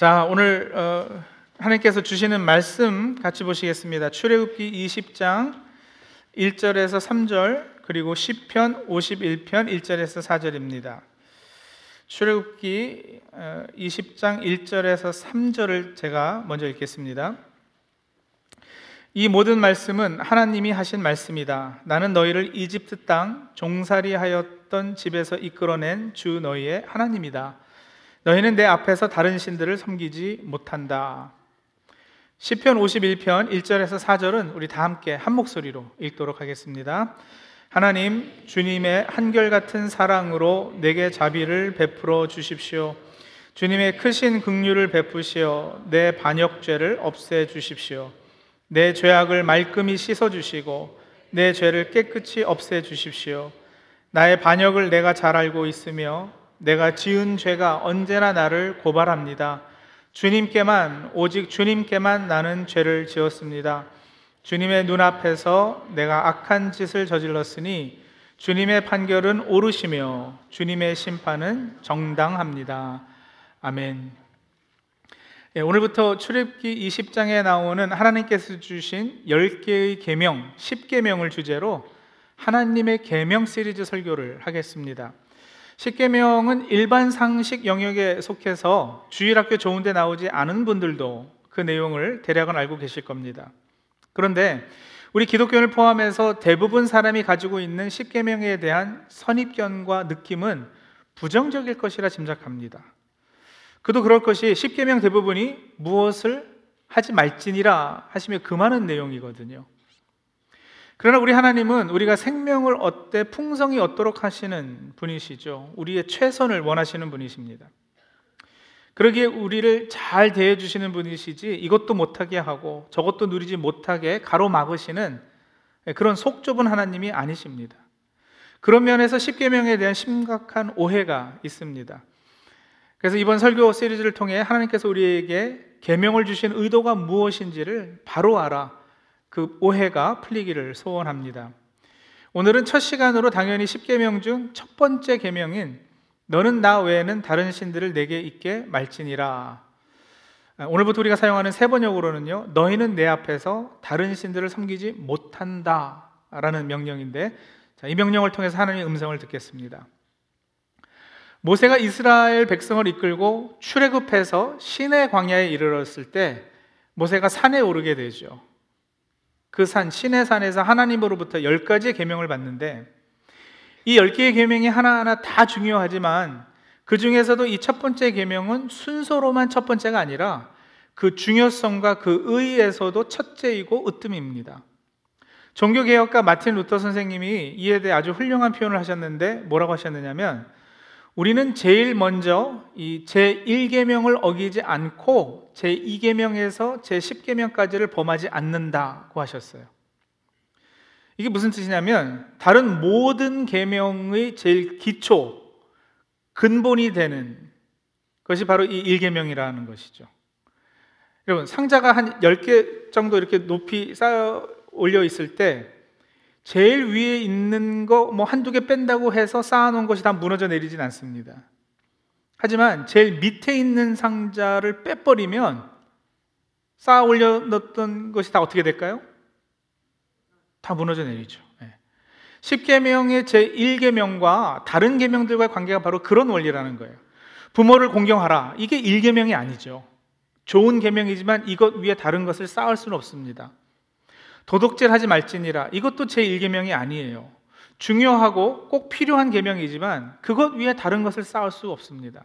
자, 오늘 어, 하나님께서 주시는 말씀 같이 보시겠습니다. 출애굽기 20장 1절에서 3절 그리고 10편 51편 1절에서 4절입니다. 출애굽기 20장 어, 1절에서 3절을 제가 먼저 읽겠습니다. 이 모든 말씀은 하나님이 하신 말씀이다. 나는 너희를 이집트 땅 종살이하였던 집에서 이끌어낸 주 너희의 하나님이다. 너희는 내 앞에서 다른 신들을 섬기지 못한다. 시편 51편 1절에서 4절은 우리 다 함께 한 목소리로 읽도록 하겠습니다. 하나님 주님의 한결같은 사랑으로 내게 자비를 베풀어 주십시오. 주님의 크신 긍휼을 베푸시어 내 반역죄를 없애 주십시오. 내 죄악을 말끔히 씻어 주시고 내 죄를 깨끗이 없애 주십시오. 나의 반역을 내가 잘 알고 있으며 내가 지은 죄가 언제나 나를 고발합니다. 주님께만 오직 주님께만 나는 죄를 지었습니다. 주님의 눈앞에서 내가 악한 짓을 저질렀으니 주님의 판결은 옳으시며 주님의 심판은 정당합니다. 아멘. 예, 오늘부터 출애굽기 20장에 나오는 하나님께서 주신 10개의 계명, 10계명을 주제로 하나님의 계명 시리즈 설교를 하겠습니다. 10계명은 일반 상식 영역에 속해서 주일학교 좋은데 나오지 않은 분들도 그 내용을 대략은 알고 계실 겁니다. 그런데 우리 기독교를 포함해서 대부분 사람이 가지고 있는 10계명에 대한 선입견과 느낌은 부정적일 것이라 짐작합니다. 그도 그럴 것이 십계명 대부분이 무엇을 하지 말지니라 하시며 금하는 내용이거든요. 그러나 우리 하나님은 우리가 생명을 얻되 풍성이 얻도록 하시는 분이시죠. 우리의 최선을 원하시는 분이십니다. 그러기에 우리를 잘 대해 주시는 분이시지 이것도 못하게 하고 저것도 누리지 못하게 가로막으시는 그런 속 좁은 하나님이 아니십니다. 그런 면에서 십계명에 대한 심각한 오해가 있습니다. 그래서 이번 설교 시리즈를 통해 하나님께서 우리에게 계명을 주신 의도가 무엇인지를 바로 알아 그 오해가 풀리기를 소원합니다. 오늘은 첫 시간으로 당연히 10계명 중 첫 번째 계명인 너는 나 외에는 다른 신들을 내게 있게 말지니라. 오늘부터 우리가 사용하는 세 번역으로는요. 너희는 내 앞에서 다른 신들을 섬기지 못한다라는 명령인데 자, 이 명령을 통해서 하나님의 음성을 듣겠습니다. 모세가 이스라엘 백성을 이끌고 출애굽해서 시내 광야에 이르렀을 때 모세가 산에 오르게 되죠. 그 산, 시내 산에서 하나님으로부터 열 가지의 계명을 받는데 이 열 개의 계명이 하나하나 다 중요하지만 그 중에서도 이 첫 번째 계명은 순서로만 첫 번째가 아니라 그 중요성과 그 의의에서도 첫째이고 으뜸입니다. 종교개혁가 마틴 루터 선생님이 이에 대해 아주 훌륭한 표현을 하셨는데 뭐라고 하셨느냐면 우리는 제일 먼저 이 제1계명을 어기지 않고 제2계명에서 제10계명까지를 범하지 않는다고 하셨어요. 이게 무슨 뜻이냐면 다른 모든 계명의 제일 기초 근본이 되는 것이 바로 이 1계명이라는 것이죠. 여러분, 상자가 한 10개 정도 이렇게 높이 쌓여 올려 있을 때 제일 위에 있는 거 뭐 한두 개 뺀다고 해서 쌓아 놓은 것이 다 무너져 내리진 않습니다. 하지만 제일 밑에 있는 상자를 빼버리면 쌓아 올려 넣었던 것이 다 어떻게 될까요? 다 무너져 내리죠. 10계명의 제1계명과 다른 계명들과의 관계가 바로 그런 원리라는 거예요. 부모를 공경하라. 이게 1계명이 아니죠. 좋은 계명이지만 이것 위에 다른 것을 쌓을 수는 없습니다. 도덕질 하지 말지니라. 이것도 제 1계명이 아니에요. 중요하고 꼭 필요한 계명이지만 그것 위에 다른 것을 쌓을 수 없습니다.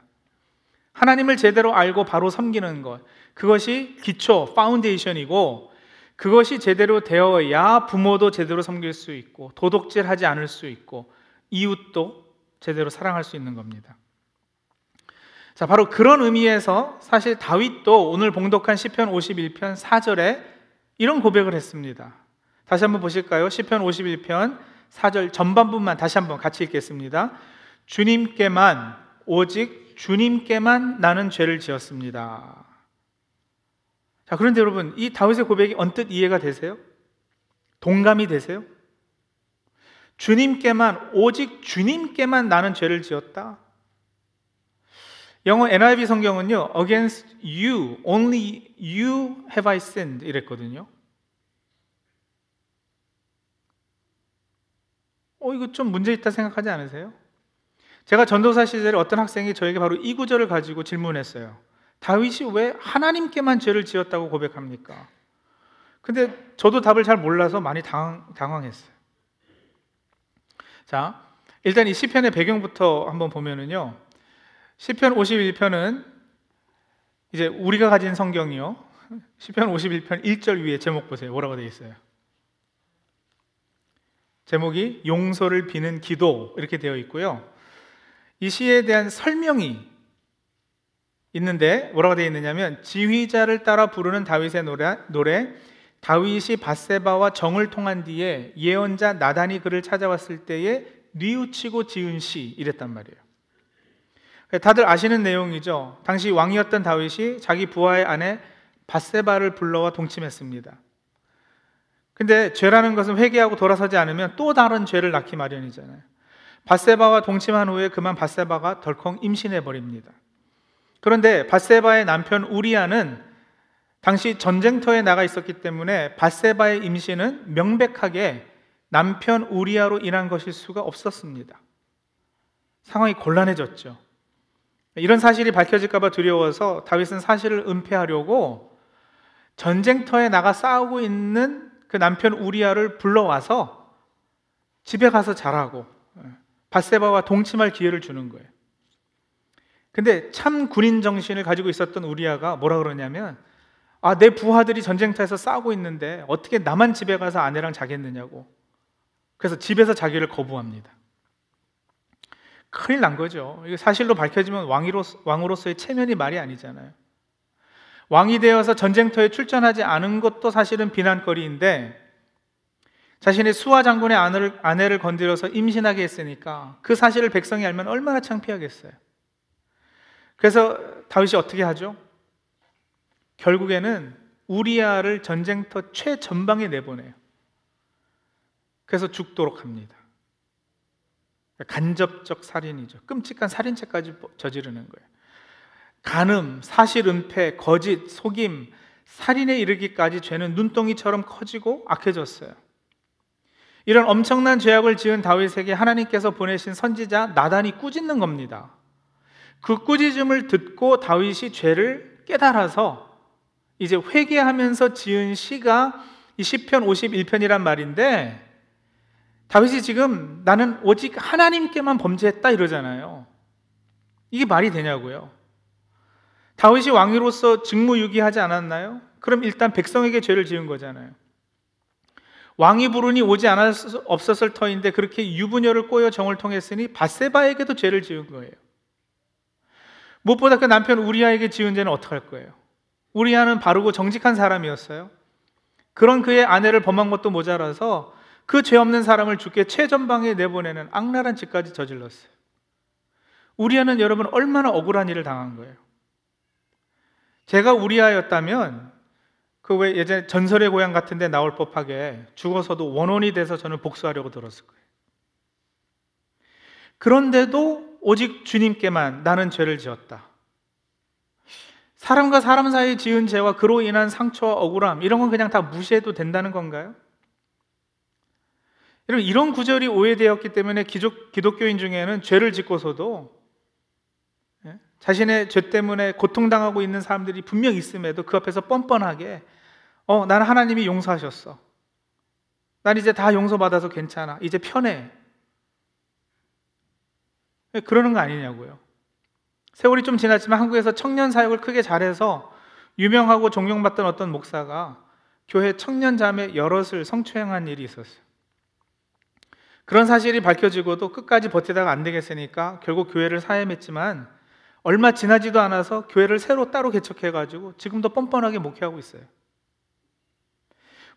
하나님을 제대로 알고 바로 섬기는 것. 그것이 기초, 파운데이션이고 그것이 제대로 되어야 부모도 제대로 섬길 수 있고 도덕질 하지 않을 수 있고 이웃도 제대로 사랑할 수 있는 겁니다. 자, 바로 그런 의미에서 사실 다윗도 오늘 봉독한 시편 51편 4절에 이런 고백을 했습니다. 다시 한번 보실까요? 시편 51편 4절 전반부만 다시 한번 같이 읽겠습니다. 주님께만 오직 주님께만 나는 죄를 지었습니다. 자, 그런데 여러분, 이 다윗의 고백이 언뜻 이해가 되세요? 동감이 되세요? 주님께만 오직 주님께만 나는 죄를 지었다. 영어 NIV 성경은요, against you, only you have I sinned 이랬거든요. 어, 이거 좀 문제 있다 생각하지 않으세요? 제가 전도사 시절에 어떤 학생이 저에게 바로 이 구절을 가지고 질문했어요. 다윗이 왜 하나님께만 죄를 지었다고 고백합니까? 근데 저도 답을 잘 몰라서 많이 당황, 당황했어요. 자, 일단 이 시편의 배경부터 한번 보면은요. 시편 51편은 이제 우리가 가진 성경이요. 시편 51편 1절 위에 제목 보세요. 뭐라고 되어 있어요? 제목이 용서를 비는 기도 이렇게 되어 있고요. 이 시에 대한 설명이 있는데 뭐라고 되어 있느냐면 지휘자를 따라 부르는 다윗의 노래, 노래 다윗이 바세바와 정을 통한 뒤에 예언자 나단이 그를 찾아왔을 때에 뉘우치고 지은 시 이랬단 말이에요. 다들 아시는 내용이죠. 당시 왕이었던 다윗이 자기 부하의 아내 바세바를 불러와 동침했습니다. 근데 죄라는 것은 회개하고 돌아서지 않으면 또 다른 죄를 낳기 마련이잖아요. 바세바와 동침한 후에 그만 바세바가 덜컹 임신해 버립니다. 그런데 바세바의 남편 우리아는 당시 전쟁터에 나가 있었기 때문에 바세바의 임신은 명백하게 남편 우리아로 인한 것일 수가 없었습니다. 상황이 곤란해졌죠. 이런 사실이 밝혀질까봐 두려워서 다윗은 사실을 은폐하려고 전쟁터에 나가 싸우고 있는 그 남편 우리아를 불러와서 집에 가서 자라고 바세바와 동침할 기회를 주는 거예요. 근데 참 군인 정신을 가지고 있었던 우리아가 뭐라 그러냐면 아, 내 부하들이 전쟁터에서 싸우고 있는데 어떻게 나만 집에 가서 아내랑 자겠느냐고. 그래서 집에서 자기를 거부합니다. 큰일 난 거죠. 이게 사실로 밝혀지면 왕으로, 왕으로서의 체면이 말이 아니잖아요. 왕이 되어서 전쟁터에 출전하지 않은 것도 사실은 비난거리인데 자신의 수하 장군의 아내를, 아내를 건드려서 임신하게 했으니까 그 사실을 백성이 알면 얼마나 창피하겠어요. 그래서 다윗이 어떻게 하죠? 결국에는 우리아를 전쟁터 최전방에 내보내요. 그래서 죽도록 합니다. 간접적 살인이죠. 끔찍한 살인죄까지 저지르는 거예요. 간음, 사실 은폐, 거짓, 속임, 살인에 이르기까지 죄는 눈덩이처럼 커지고 악해졌어요. 이런 엄청난 죄악을 지은 다윗에게 하나님께서 보내신 선지자 나단이 꾸짖는 겁니다. 그 꾸짖음을 듣고 다윗이 죄를 깨달아서 이제 회개하면서 지은 시가 이 시편 51편이란 말인데 다윗이 지금 나는 오직 하나님께만 범죄했다 이러잖아요. 이게 말이 되냐고요. 다윗이 왕으로서 직무유기하지 않았나요? 그럼 일단 백성에게 죄를 지은 거잖아요. 왕이 부르니 오지 않았 없었을 터인데 그렇게 유부녀를 꼬여 정을 통했으니 바세바에게도 죄를 지은 거예요. 무엇보다 그 남편 우리아에게 지은 죄는 어떡할 거예요? 우리아는 바르고 정직한 사람이었어요. 그런 그의 아내를 범한 것도 모자라서 그 죄 없는 사람을 죽게 최전방에 내보내는 악랄한 짓까지 저질렀어요. 우리아는 여러분 얼마나 억울한 일을 당한 거예요. 제가 우리아였다면 그 왜 예전에 전설의 고향 같은 데 나올 법하게 죽어서도 원혼이 돼서 저는 복수하려고 들었을 거예요. 그런데도 오직 주님께만 나는 죄를 지었다. 사람과 사람 사이에 지은 죄와 그로 인한 상처와 억울함 이런 건 그냥 다 무시해도 된다는 건가요? 여러분 이런 구절이 오해되었기 때문에 기독, 기독교인 중에는 죄를 짓고서도 예? 자신의 죄 때문에 고통당하고 있는 사람들이 분명 있음에도 그 앞에서 뻔뻔하게 어, 나는 하나님이 용서하셨어. 난 이제 다 용서받아서 괜찮아. 이제 편해. 예, 그러는 거 아니냐고요. 세월이 좀 지났지만 한국에서 청년 사역을 크게 잘해서 유명하고 존경받던 어떤 목사가 교회 청년 자매 여럿을 성추행한 일이 있었어요. 그런 사실이 밝혀지고도 끝까지 버티다가 안 되겠으니까 결국 교회를 사임했지만 얼마 지나지도 않아서 교회를 새로 따로 개척해가지고 지금도 뻔뻔하게 목회하고 있어요.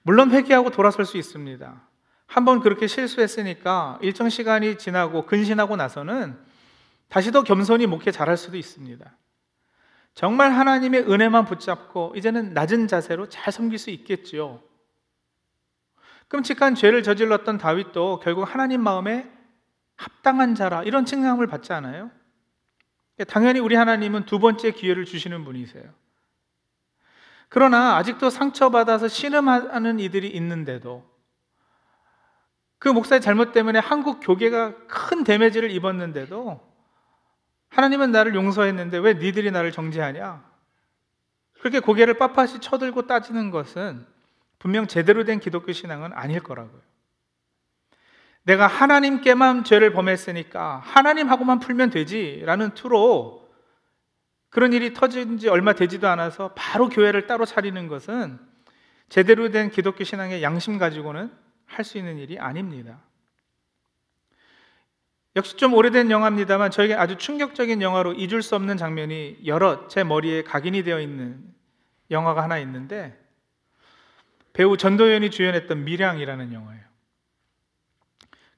물론 회개하고 돌아설 수 있습니다. 한번 그렇게 실수했으니까 일정 시간이 지나고 근신하고 나서는 다시 더 겸손히 목회 잘할 수도 있습니다. 정말 하나님의 은혜만 붙잡고 이제는 낮은 자세로 잘 섬길 수 있겠지요. 끔찍한 죄를 저질렀던 다윗도 결국 하나님 마음에 합당한 자라 이런 칭함을 받지 않아요? 당연히 우리 하나님은 두 번째 기회를 주시는 분이세요. 그러나 아직도 상처받아서 신음하는 이들이 있는데도 그 목사의 잘못 때문에 한국 교계가 큰 데미지를 입었는데도 하나님은 나를 용서했는데 왜 니들이 나를 정죄하냐? 그렇게 고개를 빳빳이 쳐들고 따지는 것은 분명 제대로 된 기독교 신앙은 아닐 거라고요. 내가 하나님께만 죄를 범했으니까 하나님하고만 풀면 되지라는 투로 그런 일이 터진 지 얼마 되지도 않아서 바로 교회를 따로 차리는 것은 제대로 된 기독교 신앙의 양심 가지고는 할 수 있는 일이 아닙니다. 역시 좀 오래된 영화입니다만 저에게 아주 충격적인 영화로 잊을 수 없는 장면이 여러 제 머리에 각인이 되어 있는 영화가 하나 있는데 배우 전도연이 주연했던 미량이라는 영화예요.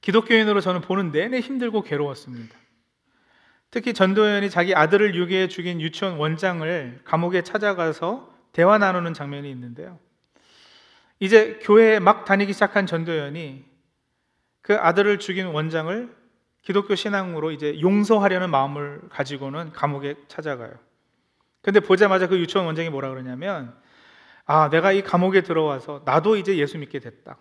기독교인으로 저는 보는 내내 힘들고 괴로웠습니다. 특히 전도연이 자기 아들을 유괴해 죽인 유치원 원장을 감옥에 찾아가서 대화 나누는 장면이 있는데요. 이제 교회에 막 다니기 시작한 전도연이 그 아들을 죽인 원장을 기독교 신앙으로 이제 용서하려는 마음을 가지고는 감옥에 찾아가요. 근데 보자마자 그 유치원 원장이 뭐라 그러냐면 아, 내가 이 감옥에 들어와서 나도 이제 예수 믿게 됐다.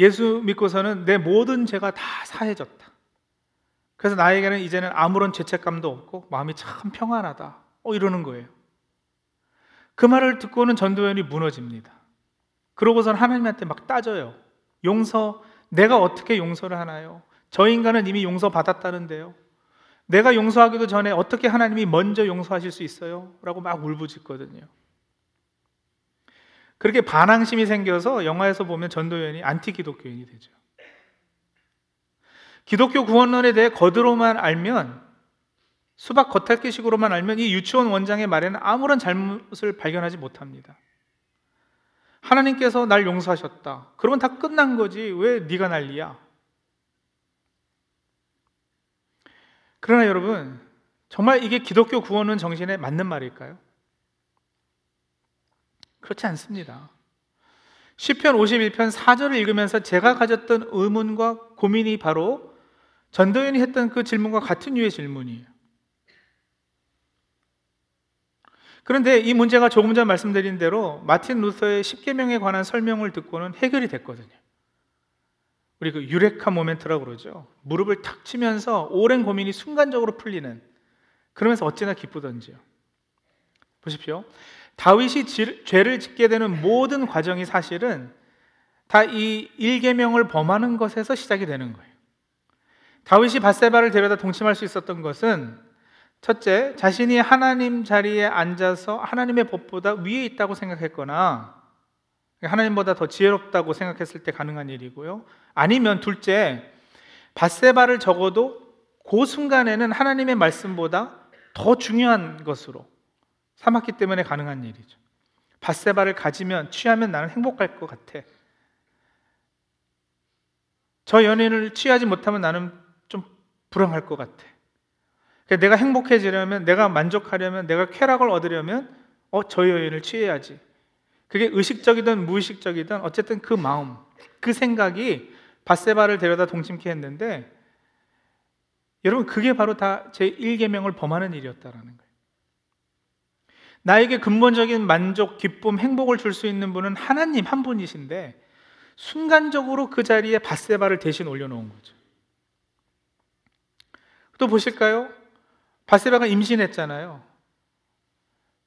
예수 믿고서는 내 모든 죄가 다 사해졌다. 그래서 나에게는 이제는 아무런 죄책감도 없고 마음이 참 평안하다. 어, 이러는 거예요. 그 말을 듣고는 전도연이 무너집니다. 그러고선 하나님한테 막 따져요. 용서, 내가 어떻게 용서를 하나요? 저 인간은 이미 용서 받았다는데요. 내가 용서하기도 전에 어떻게 하나님이 먼저 용서하실 수 있어요? 라고 막 울부짖거든요. 그렇게 반항심이 생겨서 영화에서 보면 전도연이 안티 기독교인이 되죠. 기독교 구원론에 대해 겉으로만 알면 수박 겉핥기식으로만 알면 이 유치원 원장의 말에는 아무런 잘못을 발견하지 못합니다. 하나님께서 날 용서하셨다. 그러면 다 끝난 거지. 왜 네가 난리야? 그러나 여러분, 정말 이게 기독교 구원론 정신에 맞는 말일까요? 그렇지 않습니다. 시편 51편 4절을 읽으면서 제가 가졌던 의문과 고민이 바로 전도연이 했던 그 질문과 같은 류의 질문이에요. 그런데 이 문제가 조금 전 말씀드린 대로 마틴 루터의 10계명에 관한 설명을 듣고는 해결이 됐거든요. 우리 그 유레카 모멘트라고 그러죠. 무릎을 탁 치면서 오랜 고민이 순간적으로 풀리는 그러면서 어찌나 기쁘던지요. 보십시오. 다윗이 죄를 짓게 되는 모든 과정이 사실은 다 이 일계명을 범하는 것에서 시작이 되는 거예요. 다윗이 바세바를 데려다 동침할 수 있었던 것은 첫째, 자신이 하나님 자리에 앉아서 하나님의 법보다 위에 있다고 생각했거나 하나님보다 더 지혜롭다고 생각했을 때 가능한 일이고요. 아니면 둘째, 바세바를 적어도 그 순간에는 하나님의 말씀보다 더 중요한 것으로 삼았기 때문에 가능한 일이죠. 바세바를 가지면 취하면 나는 행복할 것 같아. 저 연인을 취하지 못하면 나는 좀 불행할 것 같아. 그러니까 내가 행복해지려면, 내가 만족하려면, 내가 쾌락을 얻으려면, 어, 저 여인을 취해야지. 그게 의식적이든 무의식적이든 어쨌든 그 마음, 그 생각이 바세바를 데려다 동침케 했는데, 여러분, 그게 바로 다 제 1계명을 범하는 일이었다라는 거예요. 나에게 근본적인 만족, 기쁨, 행복을 줄 수 있는 분은 하나님 한 분이신데 순간적으로 그 자리에 바세바를 대신 올려놓은 거죠. 또 보실까요? 바세바가 임신했잖아요.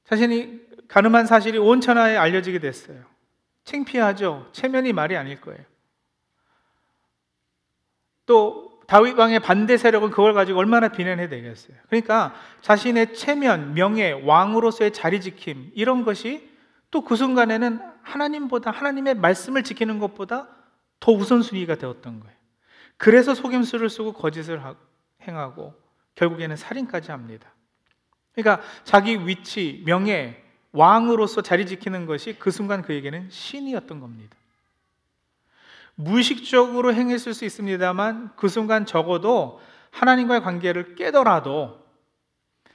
자신이 가늠한 사실이 온 천하에 알려지게 됐어요. 창피하죠. 체면이 말이 아닐 거예요. 또 다윗 왕의 반대 세력은 그걸 가지고 얼마나 비난해 되겠어요. 그러니까 자신의 체면, 명예, 왕으로서의 자리 지킴 이런 것이 또 그 순간에는 하나님보다 하나님의 말씀을 지키는 것보다 더 우선순위가 되었던 거예요. 그래서 속임수를 쓰고 거짓을 행하고 결국에는 살인까지 합니다. 그러니까 자기 위치, 명예, 왕으로서 자리 지키는 것이 그 순간 그에게는 신이었던 겁니다. 무의식적으로 행했을 수 있습니다만 그 순간 적어도 하나님과의 관계를 깨더라도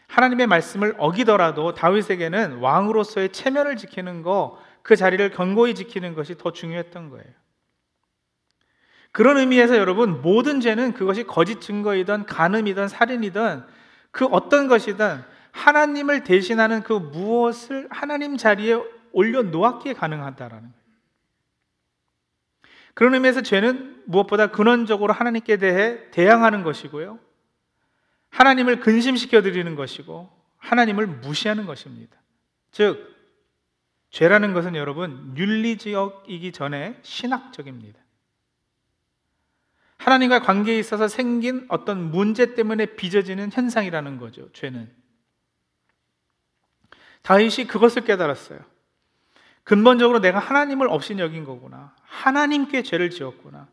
하나님의 말씀을 어기더라도 다윗에게는 왕으로서의 체면을 지키는 거, 그 자리를 견고히 지키는 것이 더 중요했던 거예요. 그런 의미에서 여러분, 모든 죄는 그것이 거짓 증거이든 간음이든 살인이든 그 어떤 것이든 하나님을 대신하는 그 무엇을 하나님 자리에 올려 놓았기에 가능하다라는 거예요. 그런 의미에서 죄는 무엇보다 근원적으로 하나님께 대해 대항하는 것이고요. 하나님을 근심시켜 드리는 것이고 하나님을 무시하는 것입니다. 즉 죄라는 것은 여러분 윤리적이기 전에 신학적입니다. 하나님과 관계에 있어서 생긴 어떤 문제 때문에 빚어지는 현상이라는 거죠. 죄는. 다윗이 그것을 깨달았어요. 근본적으로 내가 하나님을 없이 여긴 거구나. 하나님께 죄를 지었구나.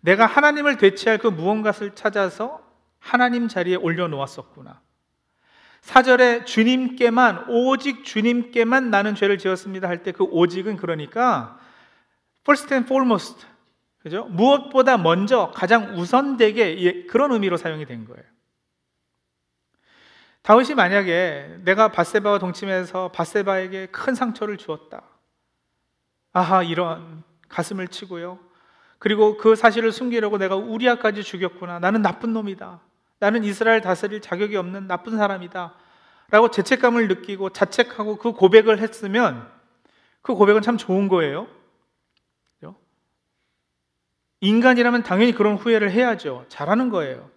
내가 하나님을 대체할 그 무언가를 찾아서 하나님 자리에 올려놓았었구나. 사절에 주님께만, 오직 주님께만 나는 죄를 지었습니다 할 때 그 오직은 그러니까 first and foremost. 그죠? 무엇보다 먼저 가장 우선되게 그런 의미로 사용이 된 거예요. 다윗이 만약에 내가 바세바와 동침해서 바세바에게 큰 상처를 주었다. 아하, 이런 가슴을 치고요. 그리고 그 사실을 숨기려고 내가 우리아까지 죽였구나. 나는 나쁜 놈이다. 나는 이스라엘 다스릴 자격이 없는 나쁜 사람이다. 라고 죄책감을 느끼고 자책하고 그 고백을 했으면 그 고백은 참 좋은 거예요. 인간이라면 당연히 그런 후회를 해야죠. 잘하는 거예요.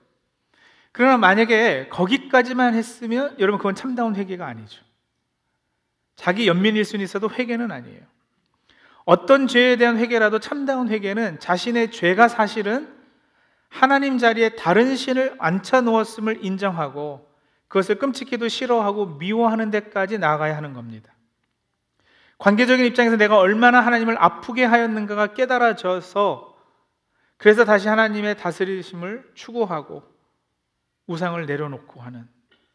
그러나 만약에 거기까지만 했으면 여러분 그건 참다운 회개가 아니죠. 자기 연민일 수는 있어도 회개는 아니에요. 어떤 죄에 대한 회개라도 참다운 회개는 자신의 죄가 사실은 하나님 자리에 다른 신을 앉혀 놓았음을 인정하고 그것을 끔찍히도 싫어하고 미워하는 데까지 나아가야 하는 겁니다. 관계적인 입장에서 내가 얼마나 하나님을 아프게 하였는가가 깨달아져서 그래서 다시 하나님의 다스리심을 추구하고 우상을 내려놓고 하는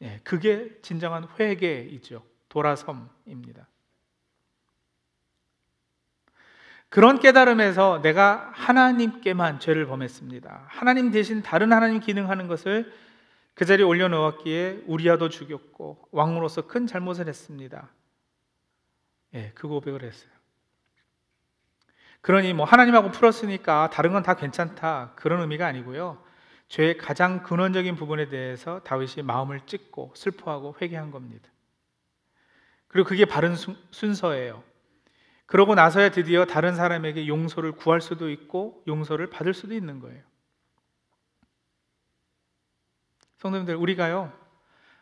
예, 그게 진정한 회개이죠. 돌아섬입니다. 그런 깨달음에서 내가 하나님께만 죄를 범했습니다. 하나님 대신 다른 하나님 기능하는 것을 그 자리에 올려놓았기에 우리아도 죽였고 왕으로서 큰 잘못을 했습니다. 예, 그 고백을 했어요. 그러니 뭐 하나님하고 풀었으니까 다른 건 다 괜찮다 그런 의미가 아니고요. 죄의 가장 근원적인 부분에 대해서 다윗이 마음을 찢고 슬퍼하고 회개한 겁니다. 그리고 그게 바른 순서예요. 그러고 나서야 드디어 다른 사람에게 용서를 구할 수도 있고 용서를 받을 수도 있는 거예요. 성도님들, 우리가요,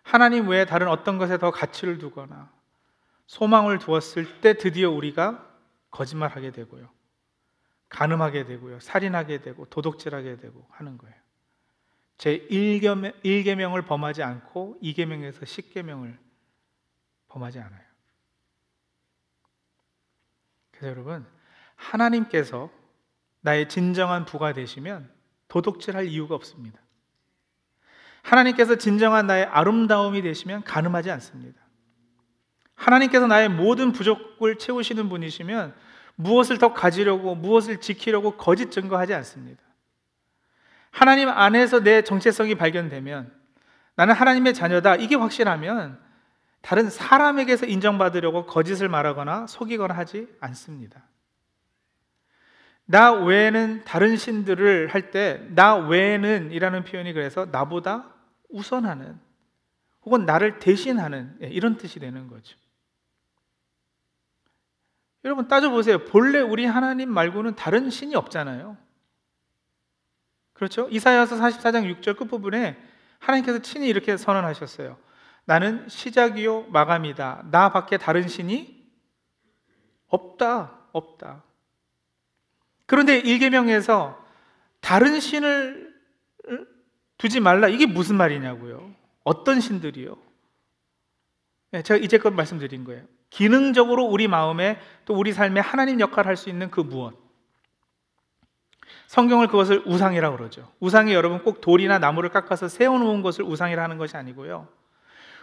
하나님 외에 다른 어떤 것에 더 가치를 두거나 소망을 두었을 때 드디어 우리가 거짓말하게 되고요. 간음하게 되고요. 살인하게 되고 도둑질하게 되고 하는 거예요. 제 1계명을 범하지 않고 2계명에서 10계명을 범하지 않아요. 그래서 여러분, 하나님께서 나의 진정한 부가 되시면 도둑질할 이유가 없습니다. 하나님께서 진정한 나의 아름다움이 되시면 가늠하지 않습니다. 하나님께서 나의 모든 부족을 채우시는 분이시면 무엇을 더 가지려고 무엇을 지키려고 거짓 증거하지 않습니다. 하나님 안에서 내 정체성이 발견되면 나는 하나님의 자녀다 이게 확실하면 다른 사람에게서 인정받으려고 거짓을 말하거나 속이거나 하지 않습니다. 나 외에는 다른 신들을 할 때 나 외에는 이라는 표현이 그래서 나보다 우선하는 혹은 나를 대신하는 예, 이런 뜻이 되는 거죠. 여러분 따져보세요. 본래 우리 하나님 말고는 다른 신이 없잖아요. 그렇죠? 이사야서 44장 6절 끝부분에 하나님께서 친히 이렇게 선언하셨어요. 나는 시작이요 마감이다. 나 밖에 다른 신이 없다. 없다. 그런데 일계명에서 다른 신을 두지 말라. 이게 무슨 말이냐고요? 어떤 신들이요? 네, 제가 이제껏 말씀드린 거예요. 기능적으로 우리 마음에 또 우리 삶에 하나님 역할을 할 수 있는 그 무엇. 성경을 그것을 우상이라고 그러죠. 우상이 여러분 꼭 돌이나 나무를 깎아서 세워놓은 것을 우상이라 하는 것이 아니고요.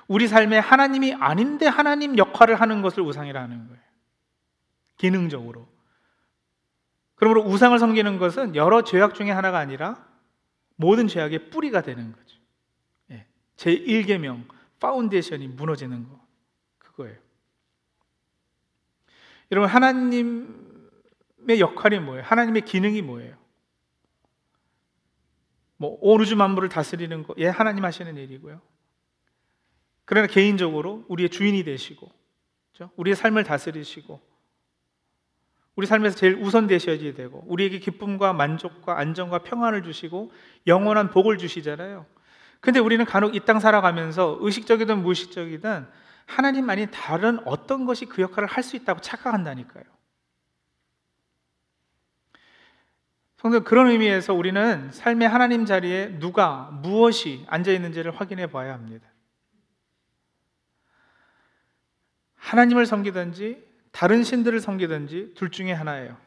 우리 삶에 하나님이 아닌데 하나님 역할을 하는 것을 우상이라는 거예요. 기능적으로. 그러므로 우상을 섬기는 것은 여러 죄악 중에 하나가 아니라 모든 죄악의 뿌리가 되는 거죠. 예. 제 1계명, foundation이 무너지는 거. 그거예요. 여러분, 하나님의 역할이 뭐예요? 하나님의 기능이 뭐예요? 뭐, 온 우주 만물을 다스리는 거, 예, 하나님 하시는 일이고요. 그러나 개인적으로 우리의 주인이 되시고, 그렇죠? 우리의 삶을 다스리시고, 우리 삶에서 제일 우선 되셔야 되고, 우리에게 기쁨과 만족과 안정과 평안을 주시고, 영원한 복을 주시잖아요. 근데 우리는 간혹 이 땅 살아가면서 의식적이든 무의식적이든 하나님만이 다른 어떤 것이 그 역할을 할 수 있다고 착각한다니까요. 성도 그런 의미에서 우리는 삶의 하나님 자리에 누가 무엇이 앉아 있는지를 확인해 봐야 합니다. 하나님을 섬기든지 다른 신들을 섬기든지 둘 중에 하나예요.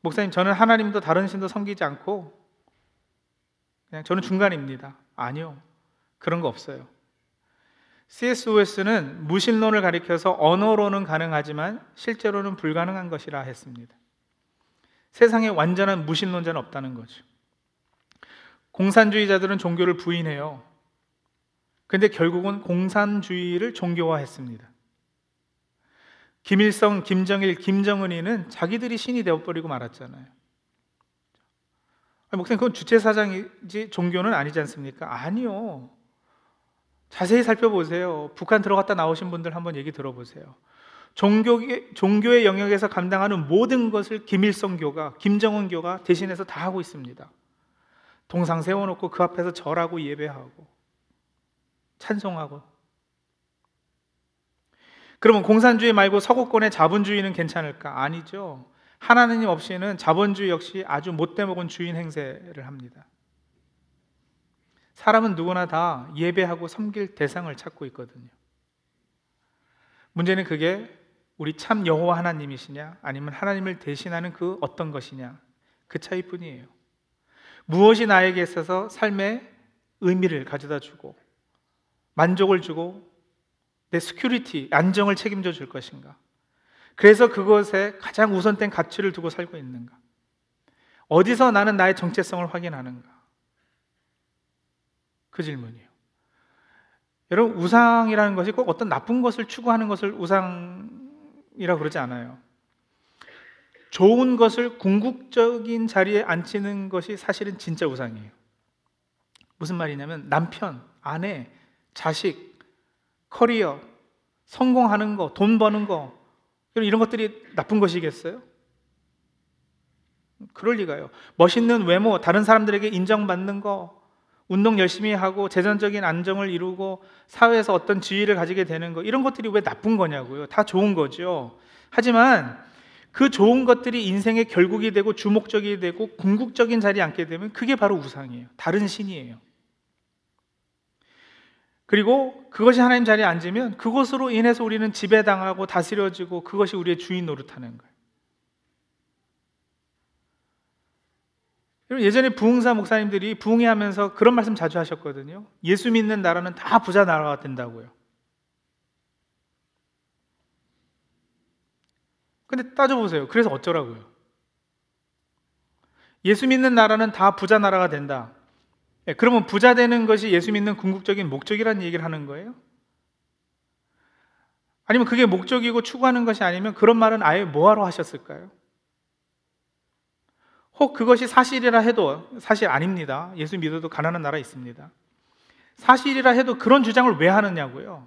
목사님, 저는 하나님도 다른 신도 섬기지 않고 그냥 저는 중간입니다. 아니요. 그런 거 없어요. CSOS는 무신론을 가리켜서 언어로는 가능하지만 실제로는 불가능한 것이라 했습니다. 세상에 완전한 무신론자는 없다는 거죠. 공산주의자들은 종교를 부인해요. 근데 결국은 공산주의를 종교화했습니다. 김일성, 김정일, 김정은이는 자기들이 신이 되어버리고 말았잖아요. 목사님, 그건 주체사장이지 종교는 아니지 않습니까? 아니요. 자세히 살펴보세요. 북한 들어갔다 나오신 분들 한번 얘기 들어보세요. 종교의, 종교의 영역에서 감당하는 모든 것을 김일성교가, 김정은교가 대신해서 다 하고 있습니다. 동상 세워놓고 그 앞에서 절하고 예배하고 찬송하고 그러면 공산주의 말고 서구권의 자본주의는 괜찮을까? 아니죠. 하나님 없이는 자본주의 역시 아주 못돼 먹은 주인 행세를 합니다. 사람은 누구나 다 예배하고 섬길 대상을 찾고 있거든요. 문제는 그게 우리 참 여호와 하나님이시냐 아니면 하나님을 대신하는 그 어떤 것이냐 그 차이뿐이에요. 무엇이 나에게 있어서 삶의 의미를 가져다 주고 만족을 주고 내 security 안정을 책임져 줄 것인가? 그래서 그것에 가장 우선된 가치를 두고 살고 있는가? 어디서 나는 나의 정체성을 확인하는가? 그 질문이에요. 여러분 우상이라는 것이 꼭 어떤 나쁜 것을 추구하는 것을 우상 이라 그러지 않아요. 좋은 것을 궁극적인 자리에 앉히는 것이 사실은 진짜 우상이에요. 무슨 말이냐면 남편, 아내, 자식, 커리어, 성공하는 거, 돈 버는 거 이런 것들이 나쁜 것이겠어요? 그럴 리가요. 멋있는 외모, 다른 사람들에게 인정받는 거, 운동 열심히 하고 재정적인 안정을 이루고 사회에서 어떤 지위를 가지게 되는 거 이런 것들이 왜 나쁜 거냐고요. 다 좋은 거죠. 하지만 그 좋은 것들이 인생의 결국이 되고 주목적이 되고 궁극적인 자리에 앉게 되면 그게 바로 우상이에요. 다른 신이에요. 그리고 그것이 하나님 자리에 앉으면 그것으로 인해서 우리는 지배당하고 다스려지고 그것이 우리의 주인 노릇하는 거예요. 예전에 부흥사 목사님들이 부흥회 하면서 그런 말씀 자주 하셨거든요. 예수 믿는 나라는 다 부자 나라가 된다고요. 근데 따져보세요. 그래서 어쩌라고요? 예수 믿는 나라는 다 부자 나라가 된다. 예, 그러면 부자 되는 것이 예수 믿는 궁극적인 목적이라는 얘기를 하는 거예요? 아니면 그게 목적이고 추구하는 것이 아니면 그런 말은 아예 뭐하러 하셨을까요? 혹 그것이 사실이라 해도 사실 아닙니다. 예수 믿어도 가난한 나라 있습니다. 사실이라 해도 그런 주장을 왜 하느냐고요.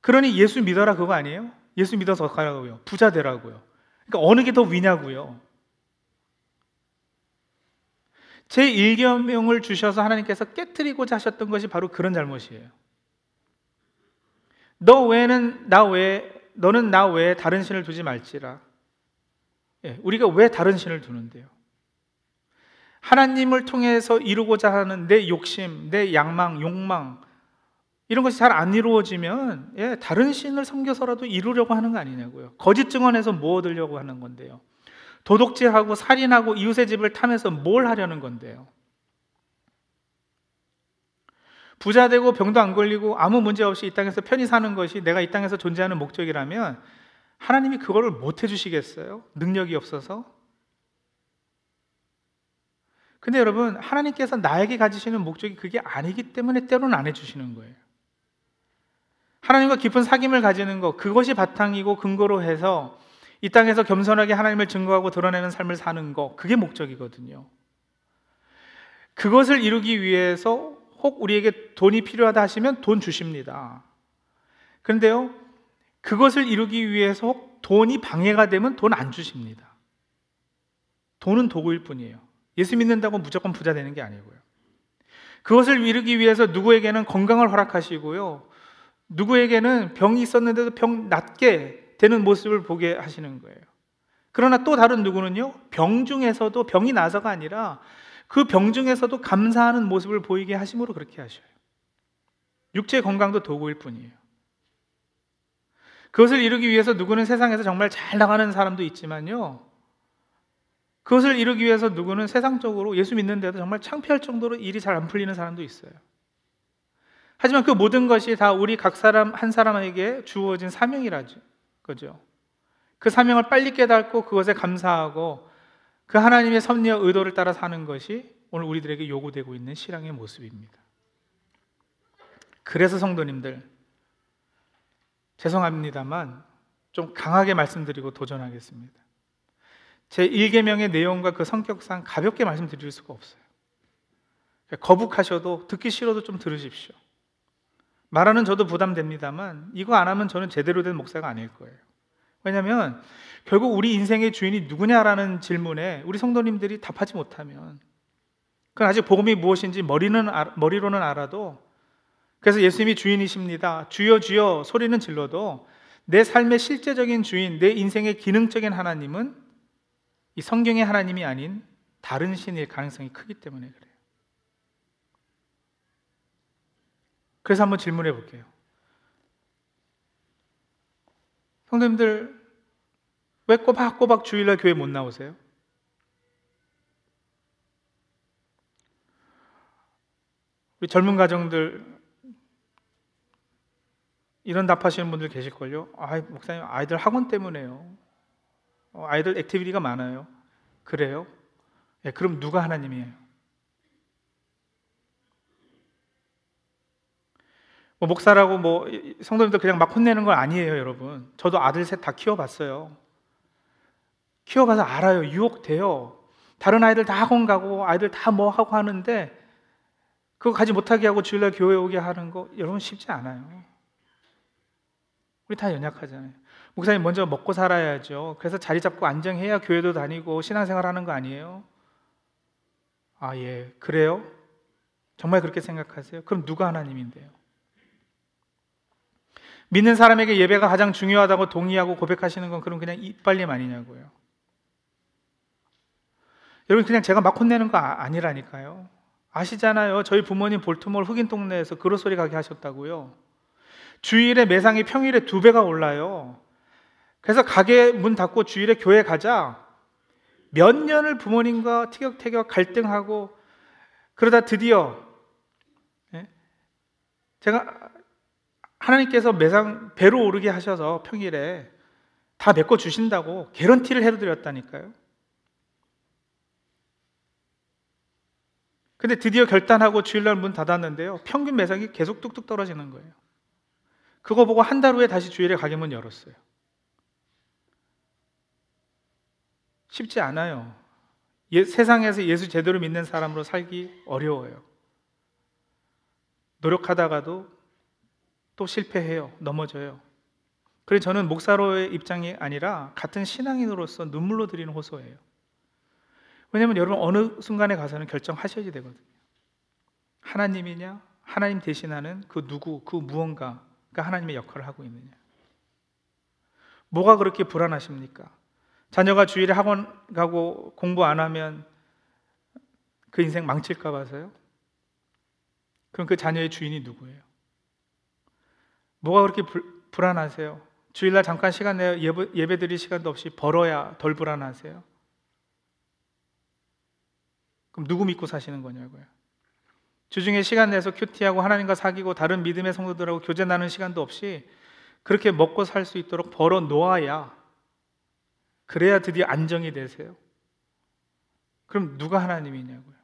그러니 예수 믿어라 그거 아니에요? 예수 믿어서 가라고요. 부자 되라고요. 그러니까 어느 게 더 위냐고요. 제 일계명을 주셔서 하나님께서 깨뜨리고자 하셨던 것이 바로 그런 잘못이에요. 너 외에는 나 외에 너는 나 외에 다른 신을 두지 말지라. 예, 우리가 왜 다른 신을 두는데요? 하나님을 통해서 이루고자 하는 내 욕심, 내 양망, 욕망 이런 것이 잘 안 이루어지면 예, 다른 신을 섬겨서라도 이루려고 하는 거 아니냐고요. 거짓 증언해서 뭐 얻으려고 하는 건데요. 도둑질하고 살인하고 이웃의 집을 탐해서 뭘 하려는 건데요. 부자 되고 병도 안 걸리고 아무 문제 없이 이 땅에서 편히 사는 것이 내가 이 땅에서 존재하는 목적이라면 하나님이 그거를 못 해주시겠어요? 능력이 없어서? 근데 여러분, 하나님께서 나에게 가지시는 목적이 그게 아니기 때문에 때로는 안 해주시는 거예요. 하나님과 깊은 사귐을 가지는 것, 그것이 바탕이고 근거로 해서 이 땅에서 겸손하게 하나님을 증거하고 드러내는 삶을 사는 것, 그게 목적이거든요. 그것을 이루기 위해서 혹 우리에게 돈이 필요하다 하시면 돈 주십니다. 그런데요, 그것을 이루기 위해서 혹 돈이 방해가 되면 돈 안 주십니다. 돈은 도구일 뿐이에요. 예수 믿는다고 무조건 부자 되는 게 아니고요. 그것을 이루기 위해서 누구에게는 건강을 허락하시고요. 누구에게는 병이 있었는데도 병 낫게 되는 모습을 보게 하시는 거예요. 그러나 또 다른 누구는요, 병 중에서도 병이 나서가 아니라 그 병 중에서도 감사하는 모습을 보이게 하심으로 그렇게 하셔요. 육체 건강도 도구일 뿐이에요. 그것을 이루기 위해서 누구는 세상에서 정말 잘 나가는 사람도 있지만요. 그것을 이루기 위해서 누구는 세상적으로 예수 믿는데도 정말 창피할 정도로 일이 잘 안 풀리는 사람도 있어요. 하지만 그 모든 것이 다 우리 각 사람 한 사람에게 주어진 사명이라죠. 그죠? 그 사명을 빨리 깨닫고 그것에 감사하고 그 하나님의 섭리와 의도를 따라 사는 것이 오늘 우리들에게 요구되고 있는 신앙의 모습입니다. 그래서 성도님들 죄송합니다만 좀 강하게 말씀드리고 도전하겠습니다. 제 1계명의 내용과 그 성격상 가볍게 말씀드릴 수가 없어요. 거북하셔도 듣기 싫어도 좀 들으십시오. 말하는 저도 부담됩니다만 이거 안 하면 저는 제대로 된 목사가 아닐 거예요. 왜냐하면 결국 우리 인생의 주인이 누구냐라는 질문에 우리 성도님들이 답하지 못하면 그건 아직 복음이 무엇인지 머리는 머리로는 알아도 그래서 예수님이 주인이십니다. 주여 주여 소리는 질러도 내 삶의 실제적인 주인, 내 인생의 기능적인 하나님은 이 성경의 하나님이 아닌 다른 신일 가능성이 크기 때문에 그래요. 그래서 한번 질문해 볼게요. 성도님들 왜 꼬박꼬박 주일날 교회 못 나오세요? 우리 젊은 가정들 이런 답하시는 분들 계실걸요? 아, 목사님 아이들 학원 때문에요. 어, 아이들 activity가 많아요. 그래요? 예, 그럼 누가 하나님이에요? 뭐 목사라고 뭐 성도님들 그냥 막 혼내는 건 아니에요, 여러분. 저도 아들 셋 다 키워봤어요. 키워봐서 알아요. 유혹돼요. 다른 아이들 다 학원 가고 아이들 다 뭐 하고 하는데 그거 가지 못하게 하고 주일날 교회 오게 하는 거 여러분 쉽지 않아요. 우리 다 연약하잖아요. 목사님 먼저 먹고 살아야죠. 그래서 자리 잡고 안정해야 교회도 다니고 신앙생활 하는 거 아니에요? 아, 예. 그래요? 정말 그렇게 생각하세요? 그럼 누가 하나님인데요? 믿는 사람에게 예배가 가장 중요하다고 동의하고 고백하시는 건 그럼 그냥 이빨림 아니냐고요. 여러분 그냥 제가 막 혼내는 거 아, 아니라니까요. 아시잖아요. 저희 부모님 볼트몰 흑인 동네에서 그런 소리 가게 하셨다고요. 주일에 매상이 평일에 두 배가 올라요. 그래서 가게 문 닫고 주일에 교회 가자. 몇 년을 부모님과 티격태격 갈등하고 그러다 드디어 예? 제가 하나님께서 매상 배로 오르게 하셔서 평일에 다 메꿔 주신다고 개런티를 해드렸다니까요. 근데 드디어 결단하고 주일날 문 닫았는데요. 평균 매상이 계속 뚝뚝 떨어지는 거예요. 그거 보고 한 달 후에 다시 주일에 가게 문 열었어요. 쉽지 않아요. 예, 세상에서 예수 제대로 믿는 사람으로 살기 어려워요. 노력하다가도 또 실패해요. 넘어져요. 그래서 저는 목사로의 입장이 아니라 같은 신앙인으로서 눈물로 드리는 호소예요. 왜냐하면 여러분 어느 순간에 가서는 결정하셔야 되거든요. 하나님이냐, 하나님 대신하는 그 누구, 그 무언가가 하나님의 역할을 하고 있느냐. 뭐가 그렇게 불안하십니까? 자녀가 주일에 학원 가고 공부 안 하면 그 인생 망칠까 봐서요? 그럼 그 자녀의 주인이 누구예요? 뭐가 그렇게 불, 불안하세요? 주일날 잠깐 시간 내어 예배, 예배 드릴 시간도 없이 벌어야 덜 불안하세요? 그럼 누구 믿고 사시는 거냐고요? 주중에 시간 내서 큐티하고 하나님과 사귀고 다른 믿음의 성도들하고 교제 나누는 시간도 없이 그렇게 먹고 살 수 있도록 벌어 놓아야 그래야 드디어 안정이 되세요. 그럼 누가 하나님이냐고요?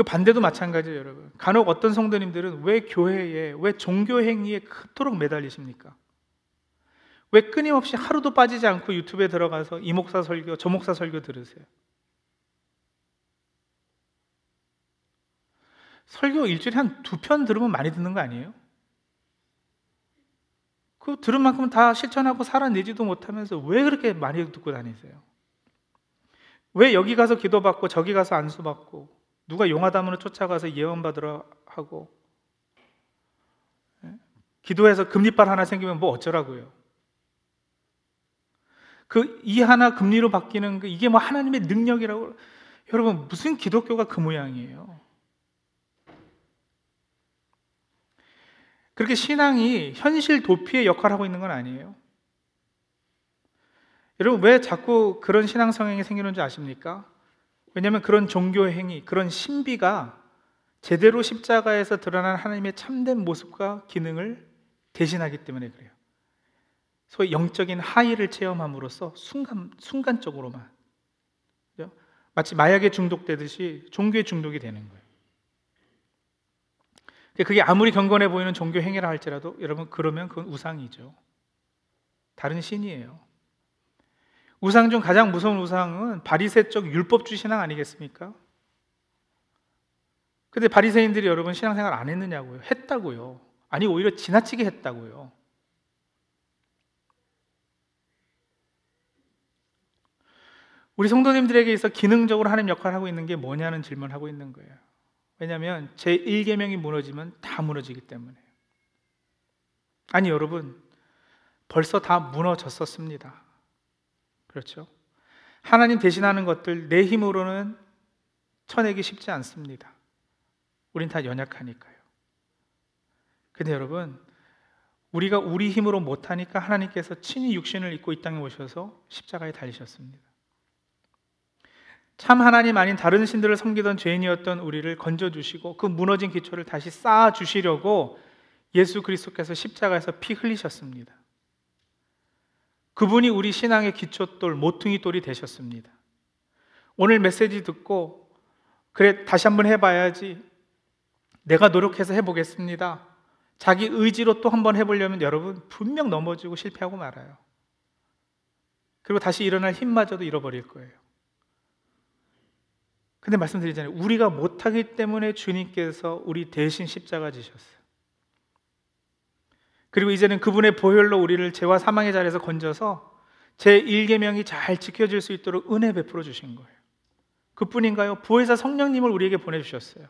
그 반대도 마찬가지예요, 여러분. 간혹 어떤 성도님들은 왜 교회에, 왜 종교 행위에 그토록 매달리십니까? 왜 끊임없이 하루도 빠지지 않고 유튜브에 들어가서 이 목사 설교, 저 목사 설교 들으세요? 설교 일주일에 한 두 편 들으면 많이 듣는 거 아니에요? 그 들은 만큼은 다 실천하고 살아내지도 못하면서 왜 그렇게 많이 듣고 다니세요? 왜 여기 가서 기도받고 저기 가서 안수받고 누가 용화담으로 쫓아가서 예언받으러 하고 예? 기도해서 금리빨 하나 생기면 뭐 어쩌라고요? 그 이 하나 금리로 바뀌는 그 이게 뭐 하나님의 능력이라고 여러분 무슨 기독교가 그 모양이에요? 그렇게 신앙이 현실 도피의 역할을 하고 있는 건 아니에요. 여러분, 왜 자꾸 그런 신앙 성향이 생기는 줄 아십니까? 왜냐하면 그런 종교 행위, 그런 신비가 제대로 십자가에서 드러난 하나님의 참된 모습과 기능을 대신하기 때문에 그래요. 소위 영적인 하이를 체험함으로써 순간, 순간적으로만. 마치 마약에 중독되듯이 종교에 중독이 되는 거예요. 그게 아무리 경건해 보이는 종교 행위라 할지라도 여러분 그러면 그건 우상이죠. 다른 신이에요. 우상 중 가장 무서운 우상은 바리새적 율법주 신앙 아니겠습니까? 근데 바리새인들이 여러분 신앙생활 안 했느냐고요? 했다고요. 아니 오히려 지나치게 했다고요. 우리 성도님들에게 있어 기능적으로 하나님 역할을 하고 있는 게 뭐냐는 질문을 하고 있는 거예요. 왜냐하면 제 1계명이 무너지면 다 무너지기 때문에. 아니 여러분 벌써 다 무너졌었습니다. 그렇죠? 하나님 대신하는 것들 내 힘으로는 쳐내기 쉽지 않습니다. 우린 다 연약하니까요. 근데 여러분 우리가 우리 힘으로 못하니까 하나님께서 친히 육신을 입고 이 땅에 오셔서 십자가에 달리셨습니다. 참 하나님 아닌 다른 신들을 섬기던 죄인이었던 우리를 건져주시고 그 무너진 기초를 다시 쌓아주시려고 예수 그리스도께서 십자가에서 피 흘리셨습니다. 그분이 우리 신앙의 기초돌, 모퉁이 돌이 되셨습니다. 오늘 메시지 듣고 그래 다시 한번 해봐야지 내가 노력해서 해보겠습니다. 자기 의지로 또 한번 해보려면 여러분 분명 넘어지고 실패하고 말아요. 그리고 다시 일어날 힘마저도 잃어버릴 거예요. 근데 말씀드리잖아요. 우리가 못하기 때문에 주님께서 우리 대신 십자가 지셨어요. 그리고 이제는 그분의 보혈로 우리를 죄와 사망의 자리에서 건져서 제 1계명이 잘 지켜질 수 있도록 은혜 베풀어 주신 거예요. 그뿐인가요? 부회사 성령님을 우리에게 보내 주셨어요.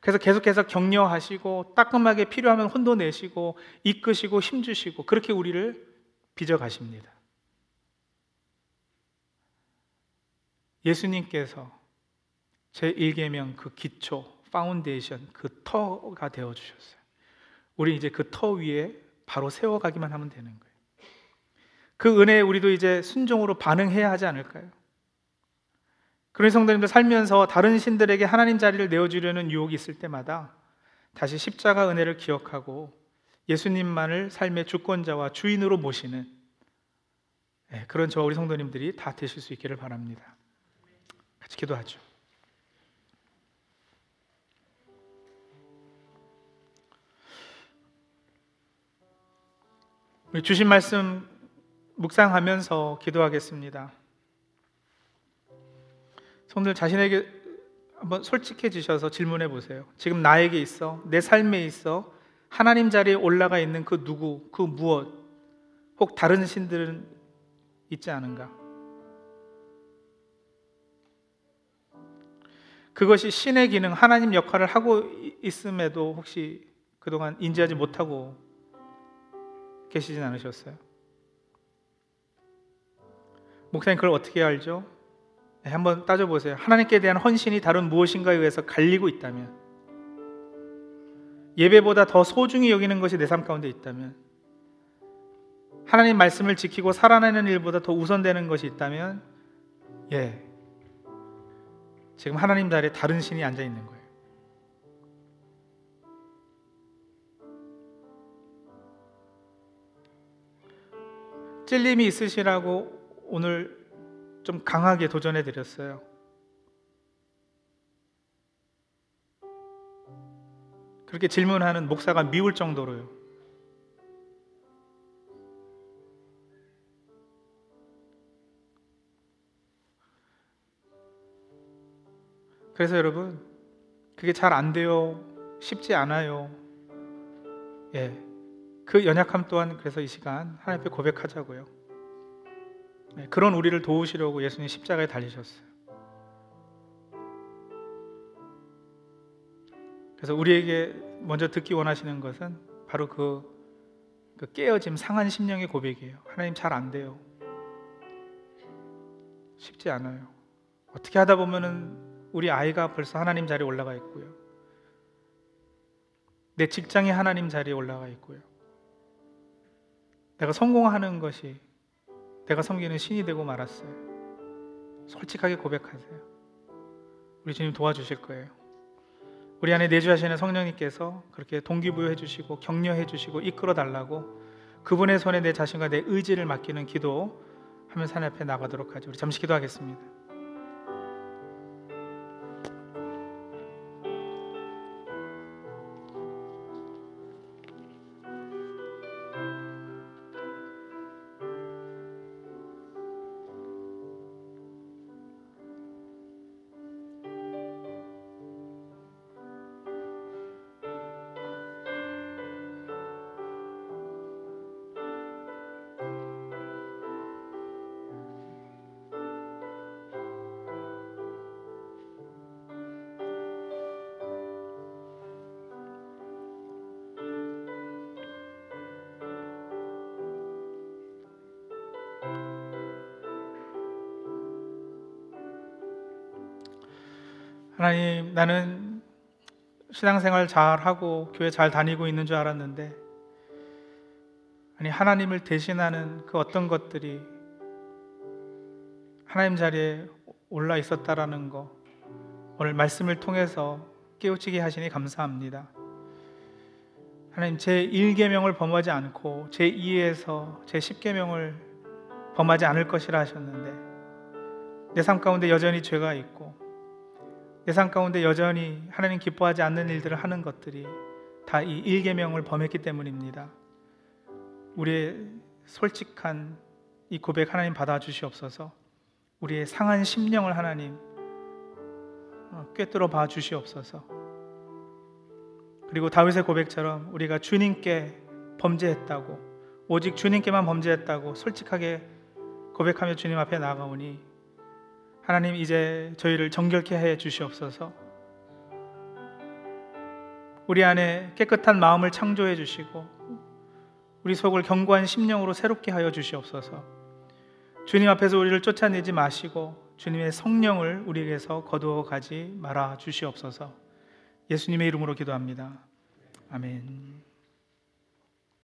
그래서 계속해서 격려하시고 따끔하게 필요하면 혼도 내시고 이끄시고 힘 주시고 그렇게 우리를 빚어 가십니다. 예수님께서 제 1계명 그 기초, 파운데이션, 그 터가 되어 주셨어요. 우리 이제 그 터 위에 바로 세워 가기만 하면 되는 거예요. 그 은혜에 우리도 이제 순종으로 반응해야 하지 않을까요? 그런 성도님들 살면서 다른 신들에게 하나님 자리를 내어주려는 유혹이 있을 때마다 다시 십자가 은혜를 기억하고 예수님만을 삶의 주권자와 주인으로 모시는 예, 그런 저와 우리 성도님들이 다 되실 수 있기를 바랍니다. 같이 기도하죠. 주신 말씀 묵상하면서 기도하겠습니다. 성들 자신에게 한번 솔직해지셔서 질문해 보세요. 지금 나에게 있어, 내 삶에 있어 하나님 자리에 올라가 있는 그 누구, 그 무엇, 혹 다른 신들은 있지 않은가? 그것이 신의 기능, 하나님 역할을 하고 있음에도 혹시 그동안 인지하지 못하고 계시진 않으셨어요? 목사님 그걸 어떻게 알죠? 네, 한번 따져보세요. 하나님께 대한 헌신이 다른 무엇인가에 의해서 갈리고 있다면, 예배보다 더 소중히 여기는 것이 내 삶 가운데 있다면, 하나님 말씀을 지키고 살아내는 일보다 더 우선되는 것이 있다면, 예, 지금 하나님 자리에 다른 신이 앉아 있는 거예요. 찔림이 있으시라고 오늘 좀 강하게 도전해 드렸어요. 그렇게 질문하는 목사가 미울 정도로요. 그래서 여러분, 그게 잘 안 돼요. 쉽지 않아요. 예. 그 연약함 또한 그래서 이 시간 하나님 앞에 고백하자고요. 네, 그런 우리를 도우시려고 예수님 십자가에 달리셨어요. 그래서 우리에게 먼저 듣기 원하시는 것은 바로 그, 그 깨어짐 상한 심령의 고백이에요. 하나님 잘 안 돼요. 쉽지 않아요. 어떻게 하다 보면은 우리 아이가 벌써 하나님 자리에 올라가 있고요. 내 직장이 하나님 자리에 올라가 있고요. 내가 성공하는 것이 내가 섬기는 신이 되고 말았어요. 솔직하게 고백하세요. 우리 주님 도와주실 거예요. 우리 안에 내주하시는 성령님께서 그렇게 동기부여해 주시고 격려해 주시고 이끌어 달라고 그분의 손에 내 자신과 내 의지를 맡기는 기도 하면서 하나님 앞에 나가도록 하죠. 우리 잠시 기도하겠습니다. 하나님, 나는 신앙생활 잘 하고 교회 잘 다니고 있는 줄 알았는데, 아니, 하나님을 대신하는 그 어떤 것들이 하나님 자리에 올라 있었다라는 거, 오늘 말씀을 통해서 깨우치게 하시니 감사합니다. 하나님, 제 1계명을 범하지 않고 제 2에서 제 10계명을 범하지 않을 것이라 하셨는데, 내 삶 가운데 여전히 죄가 있고, 내삶 가운데 여전히 하나님 기뻐하지 않는 일들을 하는 것들이 다 이 일계명을 범했기 때문입니다. 우리의 솔직한 이 고백 하나님 받아 주시옵소서. 우리의 상한 심령을 하나님 어, 꿰뚫어 봐 주시옵소서. 그리고 다윗의 고백처럼 우리가 주님께 범죄했다고 오직 주님께만 범죄했다고 솔직하게 고백하며 주님 앞에 나가오니 하나님 이제 저희를 정결케 해 주시옵소서. 우리 안에 깨끗한 마음을 창조해 주시고 우리 속을 견고한 심령으로 새롭게 하여 주시옵소서. 주님 앞에서 우리를 쫓아내지 마시고 주님의 성령을 우리에게서 거두어 가지 말아 주시옵소서. 예수님의 이름으로 기도합니다. 아멘.